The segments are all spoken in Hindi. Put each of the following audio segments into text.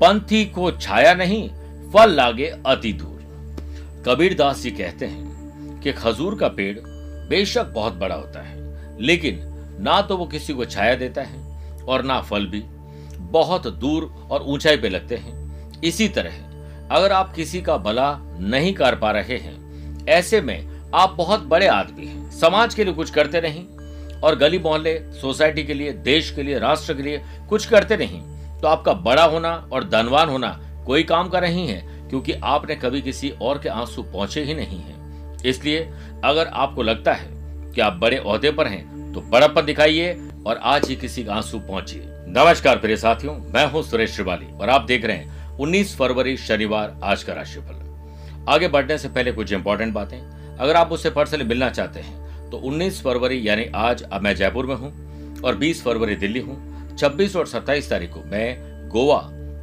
पंथी को छाया नहीं, फल लागे अति दूर। कबीर दास जी कहते हैं कि खजूर का पेड़ बेशक बहुत बड़ा होता है, लेकिन ना तो वो किसी को छाया देता है और ना फल भी। बहुत दूर और ऊंचाई पे लगते हैं। इसी तरह, अगर आप किसी का भला नहीं कर पा रहे हैं, ऐसे में आप बहुत बड़े आदमी हैं। समाज के लिए कुछ करते नहीं और गली मोहल्ले, सोसाइटी के लिए, देश के लिए, राष्ट्र के लिए कुछ करते नहीं। तो आपका बड़ा होना और धनवान होना कोई काम का नहीं है, क्योंकि आपने कभी किसी और के आँसू पहुँचे ही नहीं है। इसलिए अगर आपको लगता है कि आप बड़े औहदे पर हैं तो बड़प्पन दिखाइए और आज ही किसी का आँसू पहुंचिए। नमस्कार प्रिय साथियों, मैं हूँ सुरेश श्रिवाली और आप देख रहे हैं 19 फरवरी शनिवार आज का राशिफल। आगे बढ़ने से पहले कुछ इंपॉर्टेंट बातें। अगर आप मुझसे पर्सनली मिलना चाहते हैं तो 19 फरवरी यानी आज अब मैं जयपुर में हूँ और 20 फरवरी दिल्ली हूँ। 26 और 27 तारीख को मैं गोवा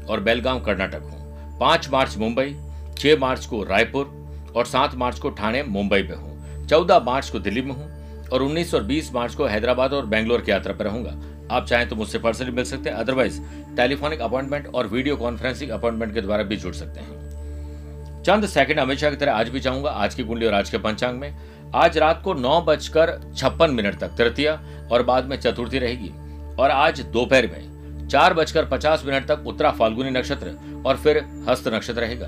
और बेलगांव, कर्नाटक हूँ। पाँच मार्च मुंबई, छह मार्च को रायपुर और सात मार्च को ठाणे, मुंबई में हूँ। चौदह मार्च को दिल्ली में हूँ और 19 और 20 मार्च को हैदराबाद और बेंगलोर की यात्रा पर रहूँगा। आप चाहें तो मुझसे पर्सनली मिल सकते हैं, अदरवाइज़ टेलीफोनिक अपॉइंटमेंट और वीडियो कॉन्फ्रेंसिंग अपॉइंटमेंट के द्वारा भी जुड़ सकते हैं। चंद सेकंड हमेशा की तरह आज भी चाहूँगा आज की कुंडली और आज के पंचांग में। आज रात को नौ बजकर छप्पन मिनट तक तृतीया और बाद में चतुर्थी रहेगी। और आज दोपहर में चार बजकर पचास मिनट तक उत्तरा फाल्गुनी नक्षत्र और फिर हस्त नक्षत्र रहेगा।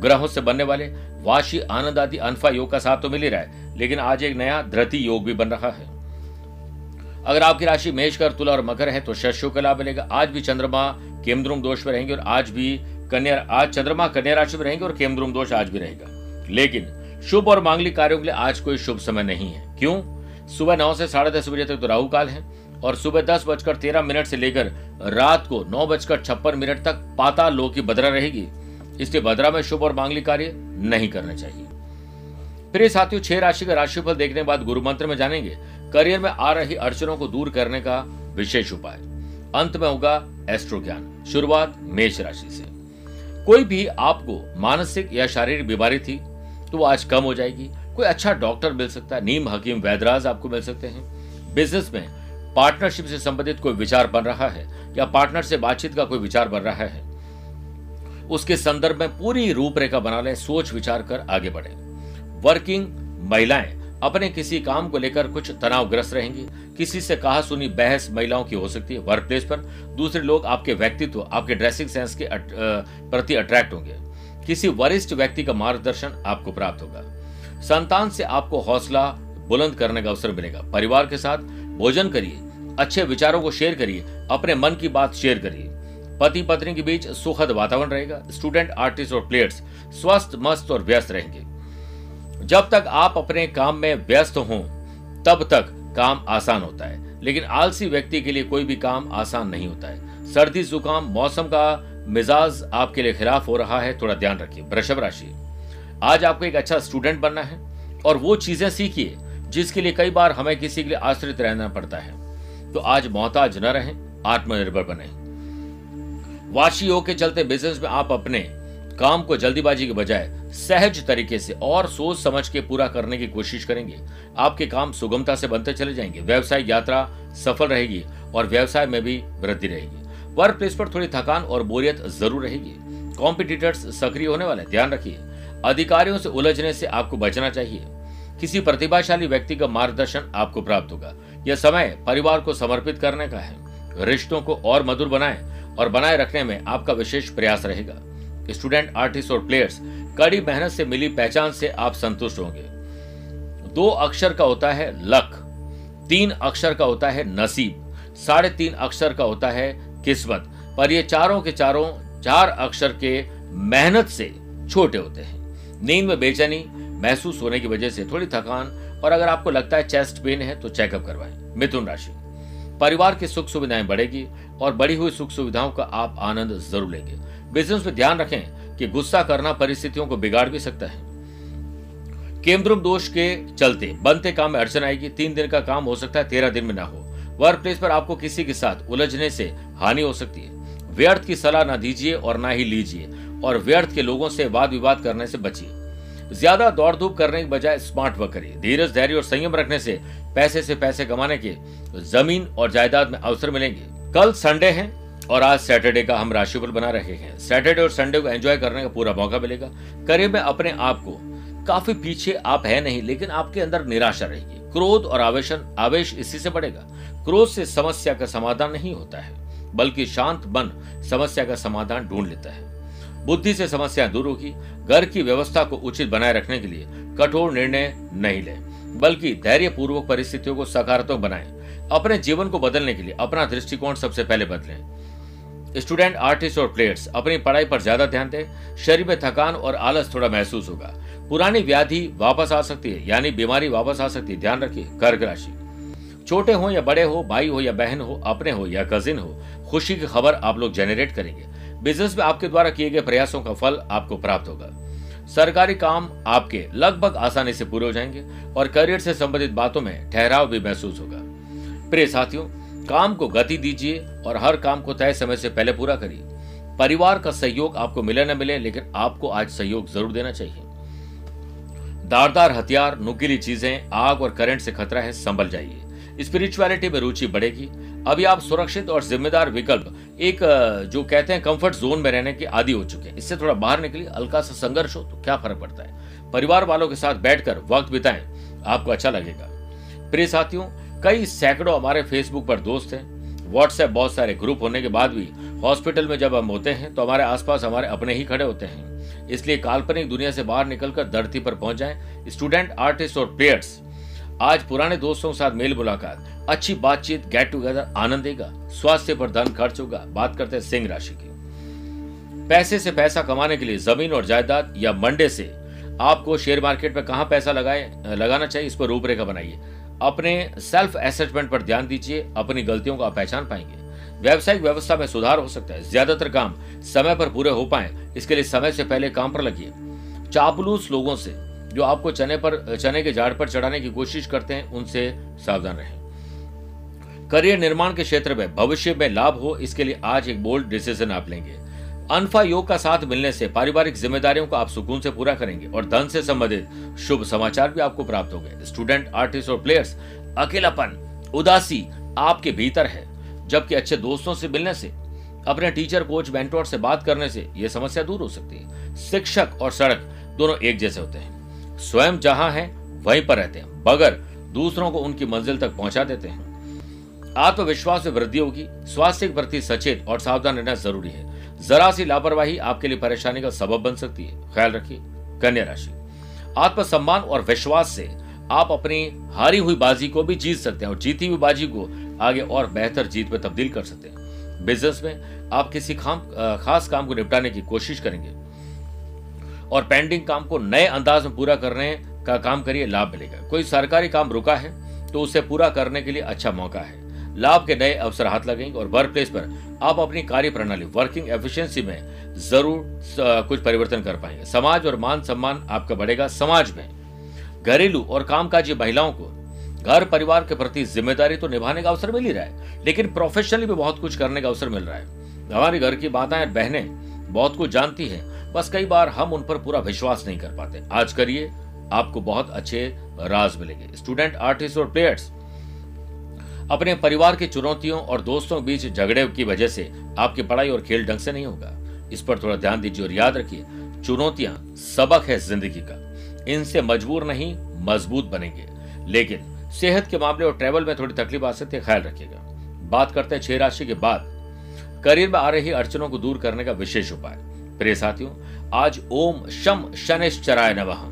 ग्रहों से बनने वाले वाशी आनंद आदि अनफा योग का साथ तो मिल ही रहा है, लेकिन आज एक नया धृति योग भी बन रहा है। अगर आपकी राशि मेष कर तुला और मकर है तो शस्यों का लाभ मिलेगा। आज भी चंद्रमा, केमद्रुम दोष में रहेंगे और आज भी कन्या, आज चंद्रमा कन्या राशि में रहेंगे और केमद्रुम दोष आज भी रहेगा। लेकिन शुभ और मांगलिक कार्यों के लिए आज कोई शुभ समय नहीं है। क्यों? सुबह नौ से साढ़े दस बजे तक तो राहु काल है। और सुबह दस बजकर तेरह मिनट से लेकर रात को नौ बजकर छप्पन मिनट तक पाता लो की बदरा रहेगी। इसलिए बदरा में शुभ और मांगलिक कार्य नहीं करने चाहिए। प्रिय साथियों, छह राशि का राशिफल देखने के बाद गुरु मंत्र में जानेंगे। करियर में आ रही अड़चनों को दूर करने का विशेष उपाय। अंत में होगा एस्ट्रो ज्ञान शुरुआत मेष राशि से। कोई भी आपको मानसिक या शारीरिक बीमारी थी तो वो आज कम हो जाएगी। कोई अच्छा डॉक्टर मिल सकता है, नीम, हकीम, वैदराज आपको मिल सकते हैं। बिज़नेस में पार्टनरशिप से संबंधित कोई विचार बन रहा है या पार्टनर से बातचीत का कोई विचार बन रहा है? उसके संदर्भ में पूरी रूपरेखा बना लें सोच विचार कर आगे बढ़े। वर्किंग महिलाएँ अपने किसी काम को लेकर कुछ तनावग्रस्त रहेंगी। किसी से कहा सुनी बहस महिलाओं की हो सकती है वर्क प्लेस पर। दूसरे लोग आपके व्यक्तित्व आपके ड्रेसिंग सेंस के अट, प्रति अट्रैक्ट होंगे। किसी वरिष्ठ व्यक्ति का मार्गदर्शन आपको प्राप्त होगा। संतान से आपको हौसला बुलंद करने का अवसर मिलेगा। परिवार के साथ भोजन करिए, अच्छे विचारों को शेयर करिए, अपने मन की बात शेयर करिए। पति पत्नी के बीच सुखद वातावरण रहेगा स्टूडेंट आर्टिस्ट और प्लेयर्स स्वस्थ, मस्त और व्यस्त रहेंगे। जब तक आप अपने काम में व्यस्त हों, तब तक काम आसान होता है। लेकिन आलसी व्यक्ति के लिए कोई भी काम आसान नहीं होता है। सर्दी, जुकाम, मौसम का मिजाज आपके लिए खिलाफ हो रहा है, थोड़ा ध्यान रखिए, वृषभ राशि। आज आपको एक अच्छा स्टूडेंट बनना है और वो चीज़ें सीखिए। जिसके लिए कई बार हमें किसी के लिए आश्रित रहना पड़ता है। तो आज मोहताज न रहें, आत्मनिर्भर बने। वाशी योग के चलते बिज़नेस में आप अपने काम को जल्दीबाजी के बजाय सहज तरीके से और सोच समझ के पूरा करने की कोशिश करेंगे। आपके काम सुगमता से बनते चले जाएँगे। व्यवसाय यात्रा सफल रहेगी और व्यवसाय में भी वृद्धि रहेगी। वर्क प्लेस पर थोड़ी थकान और बोरियत ज़रूर रहेगी। कॉम्पिटिटर्स सक्रिय होने वाले ध्यान रखिए, अधिकारियों से उलझने से आपको बचना चाहिए। किसी प्रतिभाशाली व्यक्ति का मार्गदर्शन आपको प्राप्त होगा। यह समय परिवार को समर्पित करने का है। रिश्तों को और मधुर बनाए और बनाए रखने में आपका विशेष प्रयास रहेगा। स्टूडेंट, आर्टिस्ट और प्लेयर्स, कड़ी मेहनत से मिली पहचान से आप संतुष्ट होंगे। दो अक्षर का होता है लक, तीन अक्षर का होता है नसीब, साढ़े तीन अक्षर का होता है किस्मत। पर ये चारों के चारों, चार अक्षर के मेहनत से छोटे होते हैं। नींद में बेचैनी महसूस होने की वजह से थोड़ी थकान, और अगर आपको लगता है चेस्ट पेन है तो चेकअप करवाएँ। मिथुन राशि। परिवार की सुख सुविधाएँ बढ़ेगी, और बढ़ी हुई सुख सुविधाओं का आप आनंद ज़रूर लेंगे। बिज़नेस में ध्यान रखें कि गुस्सा करना परिस्थितियों को बिगाड़ भी सकता है। केमद्रुम दोष के चलते बनते काम में अड़चन आएगी। तीन दिन का काम हो सकता है, तेरह दिन में ना हो। वर्क प्लेस पर आपको किसी के साथ उलझने से हानि हो सकती है। व्यर्थ की सलाह ना दीजिए और ना ही लीजिए, और व्यर्थ के लोगों से वाद विवाद करने से बचिए। ज़्यादा दौड़ धूप करने की बजाय स्मार्ट वर्क करिए। धीरज, धैर्य और संयम रखने से पैसे से पैसे कमाने के ज़मीन और जायदाद में अवसर मिलेंगे। कल संडे है और आज सैटरडे का हम राशिफल बना रहे हैं। सैटरडे और संडे को एंजॉय करने का पूरा मौका मिलेगा। करियर में अपने आप को काफ़ी पीछे आप है नहीं, लेकिन आपके अंदर निराशा रहेगी। क्रोध और आवेशन, आवेश इसी से बढ़ेगा। क्रोध से समस्या का समाधान नहीं होता है, बल्कि शांत मन समस्या का समाधान ढूंढ लेता है। बुद्धि से समस्या दूर होगी। घर की व्यवस्था को उचित बनाए रखने के लिए कठोर निर्णय नहीं लें, बल्कि धैर्य पूर्वक परिस्थितियों को सकारात्मक बनाएँ। अपने जीवन को बदलने के लिए अपना दृष्टिकोण सबसे पहले बदलें। स्टूडेंट, आर्टिस्ट और प्लेयर्स, अपनी पढ़ाई पर ज़्यादा ध्यान दें। शरीर में थकान और आलस थोड़ा महसूस होगा। पुरानी व्याधि वापस आ सकती है, यानी बीमारी वापस आ सकती है। ध्यान रखिए, कर्क राशि। छोटे हो या बड़े हो, भाई हो या बहन हो, अपने हो या कजिन हो, खुशी की खबर आप लोग जनरेट करेंगे। बिज़नेस में आपके द्वारा किए गए प्रयासों का फल आपको प्राप्त होगा। सरकारी काम आपके लगभग आसानी से पूरे हो जाएँगे और करियर से संबंधित बातों में ठहराव भी महसूस होगा। प्रिय साथियों, काम को गति दीजिए और हर काम को तय समय से पहले पूरा करिए। परिवार का सहयोग आपको मिले न मिले, लेकिन आपको आज सहयोग ज़रूर देना चाहिए। दारदार हथियार, नुकीली चीज़ें, आग और करंट से खतरा है, संभल जाइए। स्पिरिचुअलिटी में रुचि बढ़ेगी। अभी आप सुरक्षित और जिम्मेदार विकल्प, एक जो कहते हैं कंफर्ट जोन में रहने के आदि हो चुके हैं। इससे थोड़ा बाहर निकलिए, हल्का सा संघर्ष हो तो क्या फ़र्क पड़ता है? परिवार वालों के साथ बैठकर वक्त बिताएँ, आपको अच्छा लगेगा। प्रिय साथियों, कई सैकड़ों हमारे फेसबुक पर दोस्त हैं। व्हाट्सएप बहुत सारे ग्रुप होने के बाद भी हॉस्पिटल में जब हम होते हैं तो हमारे आसपास हमारे अपने ही खड़े होते हैं। इसलिए काल्पनिक दुनिया से बाहर निकलकर धरती पर पहुँच जाएँ। स्टूडेंट आर्टिस्ट और प्लेयर्स आज पुराने दोस्तों के साथ मेल मुलाकात। अच्छी बातचीत गेट टुगेदर आनंद देगा, स्वास्थ्य पर धन खर्च होगा, बात करते हैं सिंह राशि की। पैसे से पैसा कमाने के लिए ज़मीन और जायदाद या मंडे से आपको शेयर मार्केट में कहाँ पैसा लगाए, लगाना चाहिए, इस पर रूपरेखा बनाइए। अपने सेल्फ एसेसमेंट पर ध्यान दीजिए, अपनी गलतियों को आप पहचान पाएँगे। व्यावसायिक व्यवस्था में सुधार हो सकता है, ज़्यादातर काम समय पर पूरे हो पाए, इसके लिए समय से पहले काम पर लगिए। चापलूस लोगों से जो आपको चने पर, चने के झाड़ पर चढ़ाने की कोशिश करते हैं, उनसे सावधान रहें। करियर निर्माण के क्षेत्र में, भविष्य में लाभ हो, इसके लिए आज एक बोल्ड डिसीज़न आप लेंगे। अनफा योग का साथ मिलने से पारिवारिक जिम्मेदारियों को आप सुकून से पूरा करेंगे और धन से संबंधित शुभ समाचार भी आपको प्राप्त होंगे। स्टूडेंट आर्टिस्ट और प्लेयर्स अकेलापन, उदासी आपके भीतर है। जबकि अच्छे दोस्तों से मिलने से, अपने टीचर कोच मेंटोर से बात करने से यह समस्या दूर हो सकती है। शिक्षक और सड़क दोनों एक जैसे होते हैं। स्वयं जहाँ है, वहीं पर रहते हैं, बगर दूसरों को उनकी मंजिल तक पहुँचा देते हैं। आत्मविश्वास में वृद्धि होगी, स्वास्थ्य के प्रति सचेत और सावधान रहना ज़रूरी है। जरा सी लापरवाही आपके लिए परेशानी का सबब बन सकती है। ख्याल रखिए, कन्या राशि। आत्मसम्मान और विश्वास से आप अपनी हारी हुई बाजी को भी जीत सकते हैं और जीती हुई बाजी को आगे और बेहतर जीत में तब्दील कर सकते हैं। बिज़नेस में आप किसी खाम खास काम को निपटाने की कोशिश करेंगे। और पेंडिंग काम को नए अंदाज में पूरा करने का काम करिए, लाभ मिलेगा। कोई सरकारी काम रुका है तो उसे पूरा करने के लिए अच्छा मौका है। लाभ के नए अवसर हाथ लगेंगे और वर्क प्लेस पर आप अपनी कार्य प्रणाली वर्किंग एफिशिएंसी में ज़रूर कुछ परिवर्तन कर पाएँगे। समाज और मान सम्मान आपका बढ़ेगा। समाज में घरेलू और कामकाजी महिलाओं को घर परिवार के प्रति ज़िम्मेदारी तो निभाने का अवसर मिल ही रहा है, लेकिन प्रोफेशनली भी बहुत कुछ करने का अवसर मिल रहा है। हमारे घर की माताएँ बहनें बहुत कुछ जानती हैं। बस कई बार हम उन पर पूरा विश्वास नहीं कर पाते। आज करिए, आपको बहुत अच्छे राज मिलेंगे। स्टूडेंट आर्टिस्ट और प्लेयर्स अपने परिवार की चुनौतियों और दोस्तों के बीच झगड़े की वजह से आपकी पढ़ाई और खेल ढंग से नहीं होगा। इस पर थोड़ा ध्यान दीजिए और याद रखिए, चुनौतियाँ सबक है ज़िंदगी का। इनसे मजबूर नहीं, मज़बूत बनेंगे। लेकिन सेहत के मामले और ट्रेवल में थोड़ी तकलीफ़ आ सकती है, ख्याल रखिएगा। बात करते हैं छह राशि के बाद। करियर में आ रही अड़चनों को दूर करने का विशेष उपाय। प्रिय साथियों, आज ओम शम शनिश्चराय नवह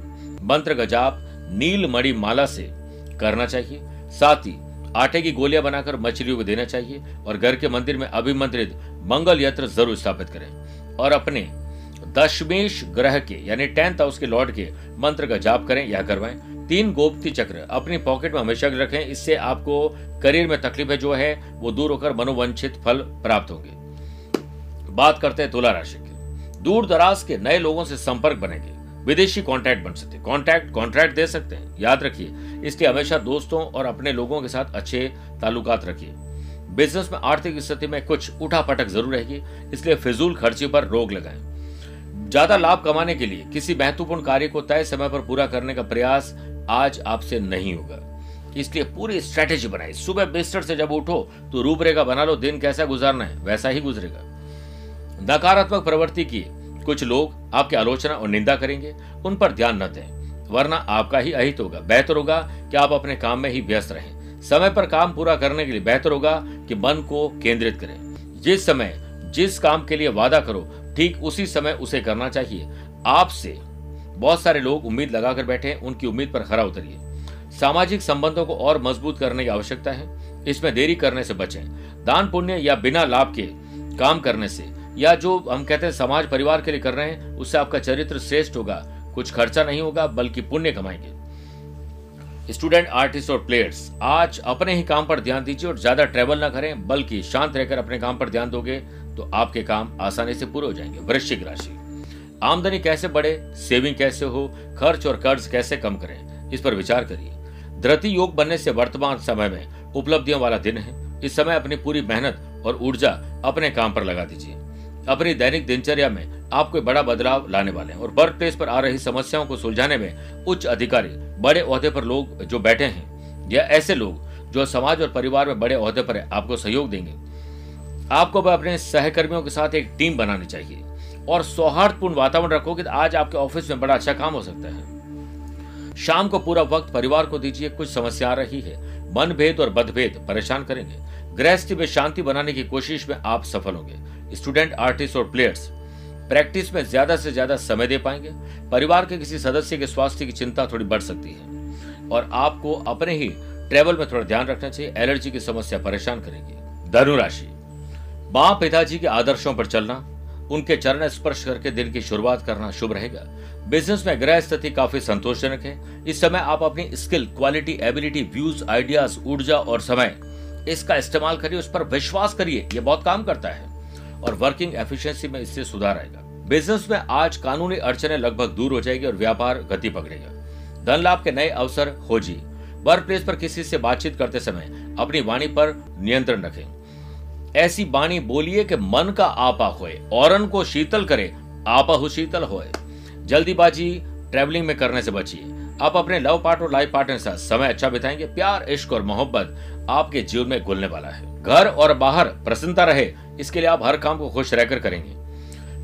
मंत्र का जाप नील मणि माला से करना चाहिए। साथ ही आटे की गोलियाँ बनाकर मछलियों को देना चाहिए और घर के मंदिर में अभिमंत्रित मंगल यंत्र ज़रूर स्थापित करें। और अपने दशमेश ग्रह के, यानी टेंथ हाउस के लॉर्ड के मंत्र का जाप करें या करवाएँ। तीन गोपती चक्र अपनी पॉकेट में हमेशा रखें, इससे आपको करियर में तकलीफें जो है, वो दूर होकर मनोवंचित फल प्राप्त होंगे। बात करते हैं तुला राशि की। दूर दराज के नए लोगों से संपर्क बनेंगे। विदेशी कॉन्ट्रैक्ट बन सकते हैं। कॉन्ट्रैक्ट कॉन्ट्रैक्ट दे सकते हैं। याद रखिए इसलिए हमेशा दोस्तों और अपने लोगों के साथ अच्छे ताल्लुकात रखिए। बिज़नेस में आर्थिक स्थिति में कुछ उठापटक ज़रूर रहेगी इसलिए फिजूल खर्ची पर रोक लगाएँ। ज़्यादा लाभ कमाने के लिए किसी महत्वपूर्ण कार्य को तय समय पर पूरा करने का प्रयास आज आपसे नहीं होगा। इसलिए पूरी स्ट्रेटेजी बनाई सुबह बिस्तर से जब उठो तो रूपरेखा बना लो। दिन कैसा गुजारना है, वैसा ही गुजरेगा। नकारात्मक प्रवृत्ति की कुछ लोग आपकी आलोचना और निंदा करेंगे, उन पर ध्यान न दें, वरना आपका ही अहित होगा, बेहतर होगा कि आप अपने काम में ही व्यस्त रहें। समय पर काम पूरा करने के लिए बेहतर होगा कि मन को केंद्रित करें। जिस समय, जिस काम के लिए वादा करो, ठीक उसी समय उसे करना चाहिए। आपसे बहुत सारे लोग उम्मीद लगाकर बैठे हैं, उनकी उम्मीद पर खरा उतरिए। सामाजिक संबंधों को और मज़बूत करने की आवश्यकता है। इसमें देरी करने से बचें। दान पुण्य या बिना लाभ के काम करने से या जो हम कहते हैं समाज परिवार के लिए कर रहे हैं, उससे आपका चरित्र श्रेष्ठ होगा। कुछ खर्चा नहीं होगा, बल्कि पुण्य कमाएँगे। स्टूडेंट आर्टिस्ट और प्लेयर्स आज अपने ही काम पर ध्यान दीजिए और ज़्यादा ट्रेवल ना करें, बल्कि शांत रहकर अपने काम पर ध्यान दोगे तो आपके काम आसानी से पूरे हो जाएँगे। वृश्चिक राशि। आमदनी कैसे बढ़े सेविंग कैसे हो, खर्च और कर्ज कैसे कम करें, इस पर विचार करिए। धरती योग बनने से वर्तमान समय में उपलब्धियों वाला दिन है। इस समय अपनी पूरी मेहनत और ऊर्जा अपने काम पर लगा दीजिए। अपनी दैनिक दिनचर्या में आप कोई बड़ा बदलाव लाने वाले हैं और वर्क प्लेस पर आ रही समस्याओं को सुलझाने में उच्च अधिकारी, बड़े अहदे पर लोग जो बैठे हैं, या ऐसे लोग जो समाज और परिवार में बड़े अहदे पर है, आपको सहयोग देंगे। आपको अपने सहकर्मियों के साथ एक टीम बनानी चाहिए और सौहार्दपूर्ण वातावरण रखोगे तो आज आपके ऑफ़िस में बड़ा अच्छा काम हो सकता है। शाम को पूरा वक्त परिवार को दीजिए, कुछ समस्या आ रही है मन भेद और बदभेद परेशान करेंगे। गृहस्थी में शांति बनाने की कोशिश में आप सफल होंगे। स्टूडेंट, आर्टिस्ट और प्लेयर्स, प्रैक्टिस में ज़्यादा से ज़्यादा समय दे पाएँगे। परिवार के किसी सदस्य के स्वास्थ्य की चिंता थोड़ी बढ़ सकती है। और आपको अपने ही ट्रेवल में थोड़ा ध्यान रखना चाहिए। एलर्जी की समस्या परेशान करेगी। धनुराशि माँ पिताजी के आदर्शों पर चलना, उनके चरण स्पर्श करके दिन की शुरुआत करना शुभ रहेगा। बिज़नेस में ग्रह स्थिति काफ़ी संतोषजनक है। इस समय आप अपनी skill, quality, ability, views, ideas, ऊर्जा और समय, इसका इस्तेमाल करिए, उस पर विश्वास करिए। ये बहुत काम करता है। और वर्किंग एफिशिएंसी में इससे सुधार आएगा। बिज़नेस में आज कानूनी अड़चने लगभग दूर हो जाएगी और व्यापार गति पकड़ेगा। धन लाभ के नए अवसर खोजिए वर्क प्लेस पर किसी से बातचीत करते समय अपनी वाणी पर नियंत्रण रखें। ऐसी बाणी बोलिए कि मन का आपा होए, औरन को शीतल करे, आपा हो शीतल होए। जल्दीबाजी ट्रेवलिंग में करने से बचिए। आप अपने लव पार्ट और लाइफ पार्टनर के साथ समय अच्छा बिताएँगे। प्यार, इश्क और मोहब्बत आपके जीवन में घुलने वाला है। घर और बाहर प्रसन्नता रहे, इसके लिए आप हर काम को खुश रहकर करेंगे।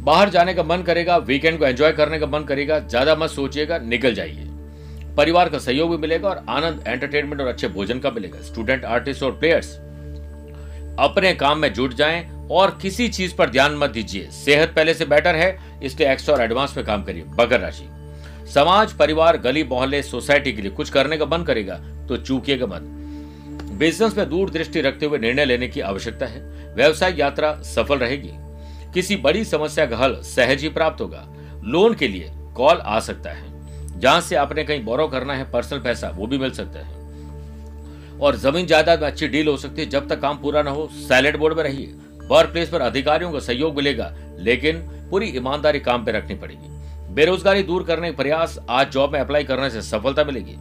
बाहर जाने का मन करेगा वीकेंड को एंजॉय करने का मन करेगा, ज़्यादा मत सोचिएगा, निकल जाइए। परिवार का सहयोग भी मिलेगा और आनंद एंटरटेनमेंट और अच्छे भोजन का मिलेगा। स्टूडेंट आर्टिस्ट और प्लेयर्स अपने काम में जुट जाएँ और किसी चीज़ पर ध्यान मत दीजिए। सेहत पहले से बेटर है इसलिए एक्स्ट्रा और एडवांस में काम करिए। बगर राशि, समाज, परिवार, गली, मोहल्ले सोसाइटी के लिए कुछ करने का मन करेगा तो चूकिएगा मत। बिज़नेस में दूर दृष्टि रखते हुए निर्णय लेने की आवश्यकता है। व्यवसाय यात्रा सफल रहेगी। किसी बड़ी समस्या का हल सहज ही प्राप्त होगा। लोन के लिए कॉल आ सकता है। जहाँ से आपने कहीं बोरो करना है, पर्सनल पैसा, वो भी मिल सकता है। और ज़मीन जायदाद में अच्छी डील हो सकती है। जब तक काम पूरा ना हो, सैलेड बोर्ड में रहिए। वर्क प्लेस पर अधिकारियों का सहयोग मिलेगा, लेकिन पूरी ईमानदारी काम पे रखनी पड़ेगी। बेरोजगारी दूर करने के प्रयास आज जॉब में अप्लाई करने से सफलता मिलेगी।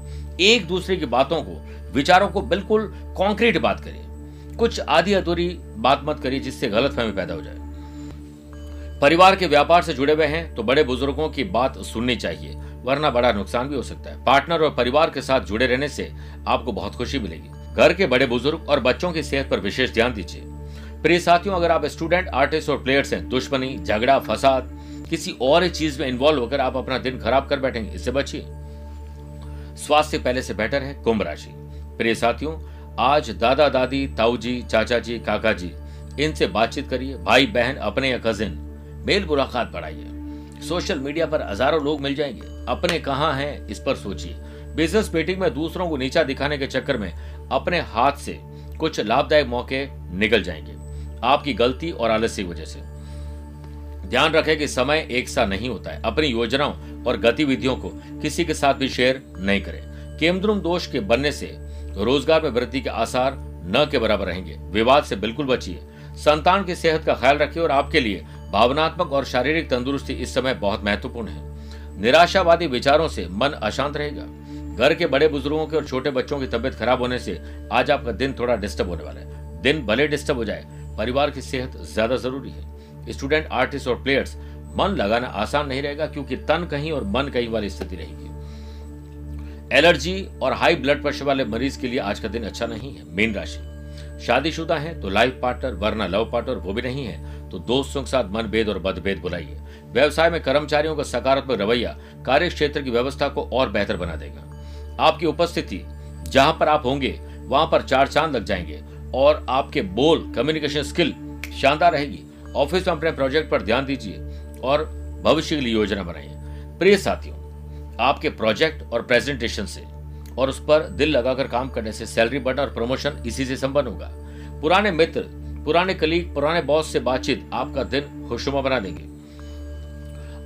एक दूसरे की बातों को, विचारों को बिल्कुल कॉन्क्रीट बात करिए। कुछ आधी अधूरी बात मत करिए जिससे गलत फहमी पैदा हो जाए। परिवार के व्यापार से जुड़े हुए हैं तो बड़े बुज़ुर्गों की बात सुननी चाहिए, वरना बड़ा नुकसान भी हो सकता है। पार्टनर और परिवार के साथ जुड़े रहने से आपको बहुत खुशी मिलेगी। घर के बड़े बुज़ुर्ग और बच्चों की सेहत पर विशेष ध्यान दीजिए। प्रिय साथियों, अगर आप स्टूडेंट, आर्टिस्ट और प्लेयर्स हैं, दुश्मनी, झगड़ा, फसाद किसी और चीज़ में इन्वॉल्व होकर आप अपना दिन खराब कर बैठेंगे। इससे बचिए। स्वास्थ्य पहले से बेटर है, कुंभ राशि। प्रिय साथियों, आज दादा, दादी ताऊ जी चाचा जी काका जी इनसे बातचीत करिए। भाई, बहन, अपने या कजिन मेल मुलाकात बढ़ाइए। सोशल मीडिया पर हज़ारों लोग मिल जाएँगे। अपने कहाँ हैं, इस पर सोचिए। बिज़नेस मीटिंग में दूसरों को नीचा दिखाने के चक्कर में अपने हाथ से कुछ लाभदायक मौके निकल जाएँगे। आपकी गलती और आलस्य की वजह से। ध्यान रखें कि समय एक सा नहीं होता है। अपनी योजनाओं और गतिविधियों को किसी के साथ भी शेयर नहीं करें। केमद्रुम दोष के बनने से रोज़गार में वृद्धि के आसार न के बराबर रहेंगे। विवाद से बिल्कुल बचिए। संतान की सेहत का ख्याल रखिए और आपके लिए भावनात्मक और शारीरिक तंदुरुस्ती इस समय बहुत महत्वपूर्ण है। निराशावादी विचारों से मन अशांत रहेगा। घर के बड़े बुज़ुर्गों के और छोटे बच्चों की तबियत खराब होने से आज आपका दिन थोड़ा डिस्टर्ब होने वाला है। दिन भले डिस्टर्ब हो जाए, परिवार की सेहत ज़्यादा ज़रूरी है। स्टूडेंट, आर्टिस्ट और प्लेयर्स, मन लगाना आसान नहीं रहेगा क्योंकि तन कहीं और मन कहीं वाली स्थिति रहेगी। एलर्जी और हाई ब्लड प्रेशर वाले मरीज़ के लिए आज का दिन अच्छा नहीं है, मीन राशि। शादीशुदा है तो लाइफ पार्टनर, वरना लव पार्टनर वो भी नहीं है तो दोस्तों के साथ मनभेद और मतभेद बुलाइए। व्यवसाय में कर्मचारियों का सकारात्मक रवैया कार्य क्षेत्र की व्यवस्था को और बेहतर बना देगा। आपकी उपस्थिति, जहाँ पर आप होंगे, वहाँ पर चार चाँद लग जाएँगे और आपके बोल कम्युनिकेशन स्किल शानदार रहेगी। ऑफ़िस में अपने प्रोजेक्ट पर ध्यान दीजिए और भविष्य के लिए योजना बनाइए। प्रिय साथियों, आपके प्रोजेक्ट और प्रेजेंटेशन से और उस पर दिल लगाकर काम करने से सैलरी बढ़ना और प्रमोशन इसी से संपन्न होगा। पुराने मित्र, पुराने कलीग, पुराने बॉस से बातचीत आपका दिन खुशनुमा बना देंगे।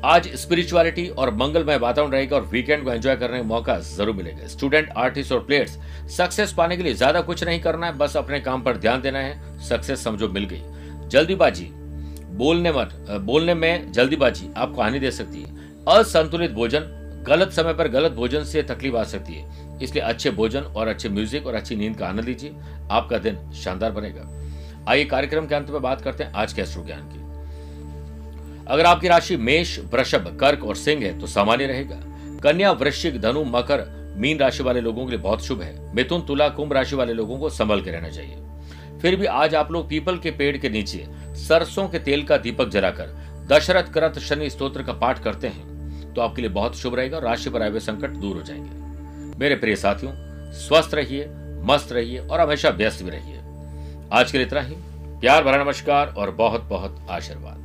आज स्पिरिचुअलिटी और मंगलमय वातावरण रहेगा और वीकेंड को एंजॉय करने का मौका ज़रूर मिलेगा। स्टूडेंट आर्टिस्ट और प्लेयर्स सक्सेस पाने के लिए ज़्यादा कुछ नहीं करना है, बस अपने काम पर ध्यान देना है। सक्सेस समझो मिल गई। जल्दीबाजी बोलने मत बोलने में जल्दीबाजी आपको हानि दे सकती है। असंतुलित भोजन, गलत समय पर गलत भोजन से तकलीफ़ आ सकती है। इसलिए अच्छे भोजन और अच्छे म्यूज़िक और अच्छी नींद का आनंद लीजिए। आपका दिन शानदार बनेगा। आइए कार्यक्रम के अंत में बात करते हैं आज के अश्रु ज्ञान की। अगर आपकी राशि मेष, वृषभ, कर्क और सिंह है तो सामान्य रहेगा। कन्या, वृश्चिक, धनु, मकर, मीन राशि वाले लोगों के लिए बहुत शुभ है। मिथुन, तुला, कुंभ राशि वाले लोगों को संभल के रहना चाहिए। फिर भी आज आप लोग पीपल के पेड़ के नीचे सरसों के तेल का दीपक जलाकर दशरथ करत शनि स्त्रोत्र का पाठ करते हैं तो आपके लिए बहुत शुभ रहेगा राशि पर आए हुए संकट दूर हो जाएँगे। मेरे प्रिय साथियों, स्वस्थ रहिए, मस्त रहिए और हमेशा व्यस्त भी रहिए। आज के लिए इतना ही। प्यार भरा नमस्कार और बहुत बहुत आशीर्वाद।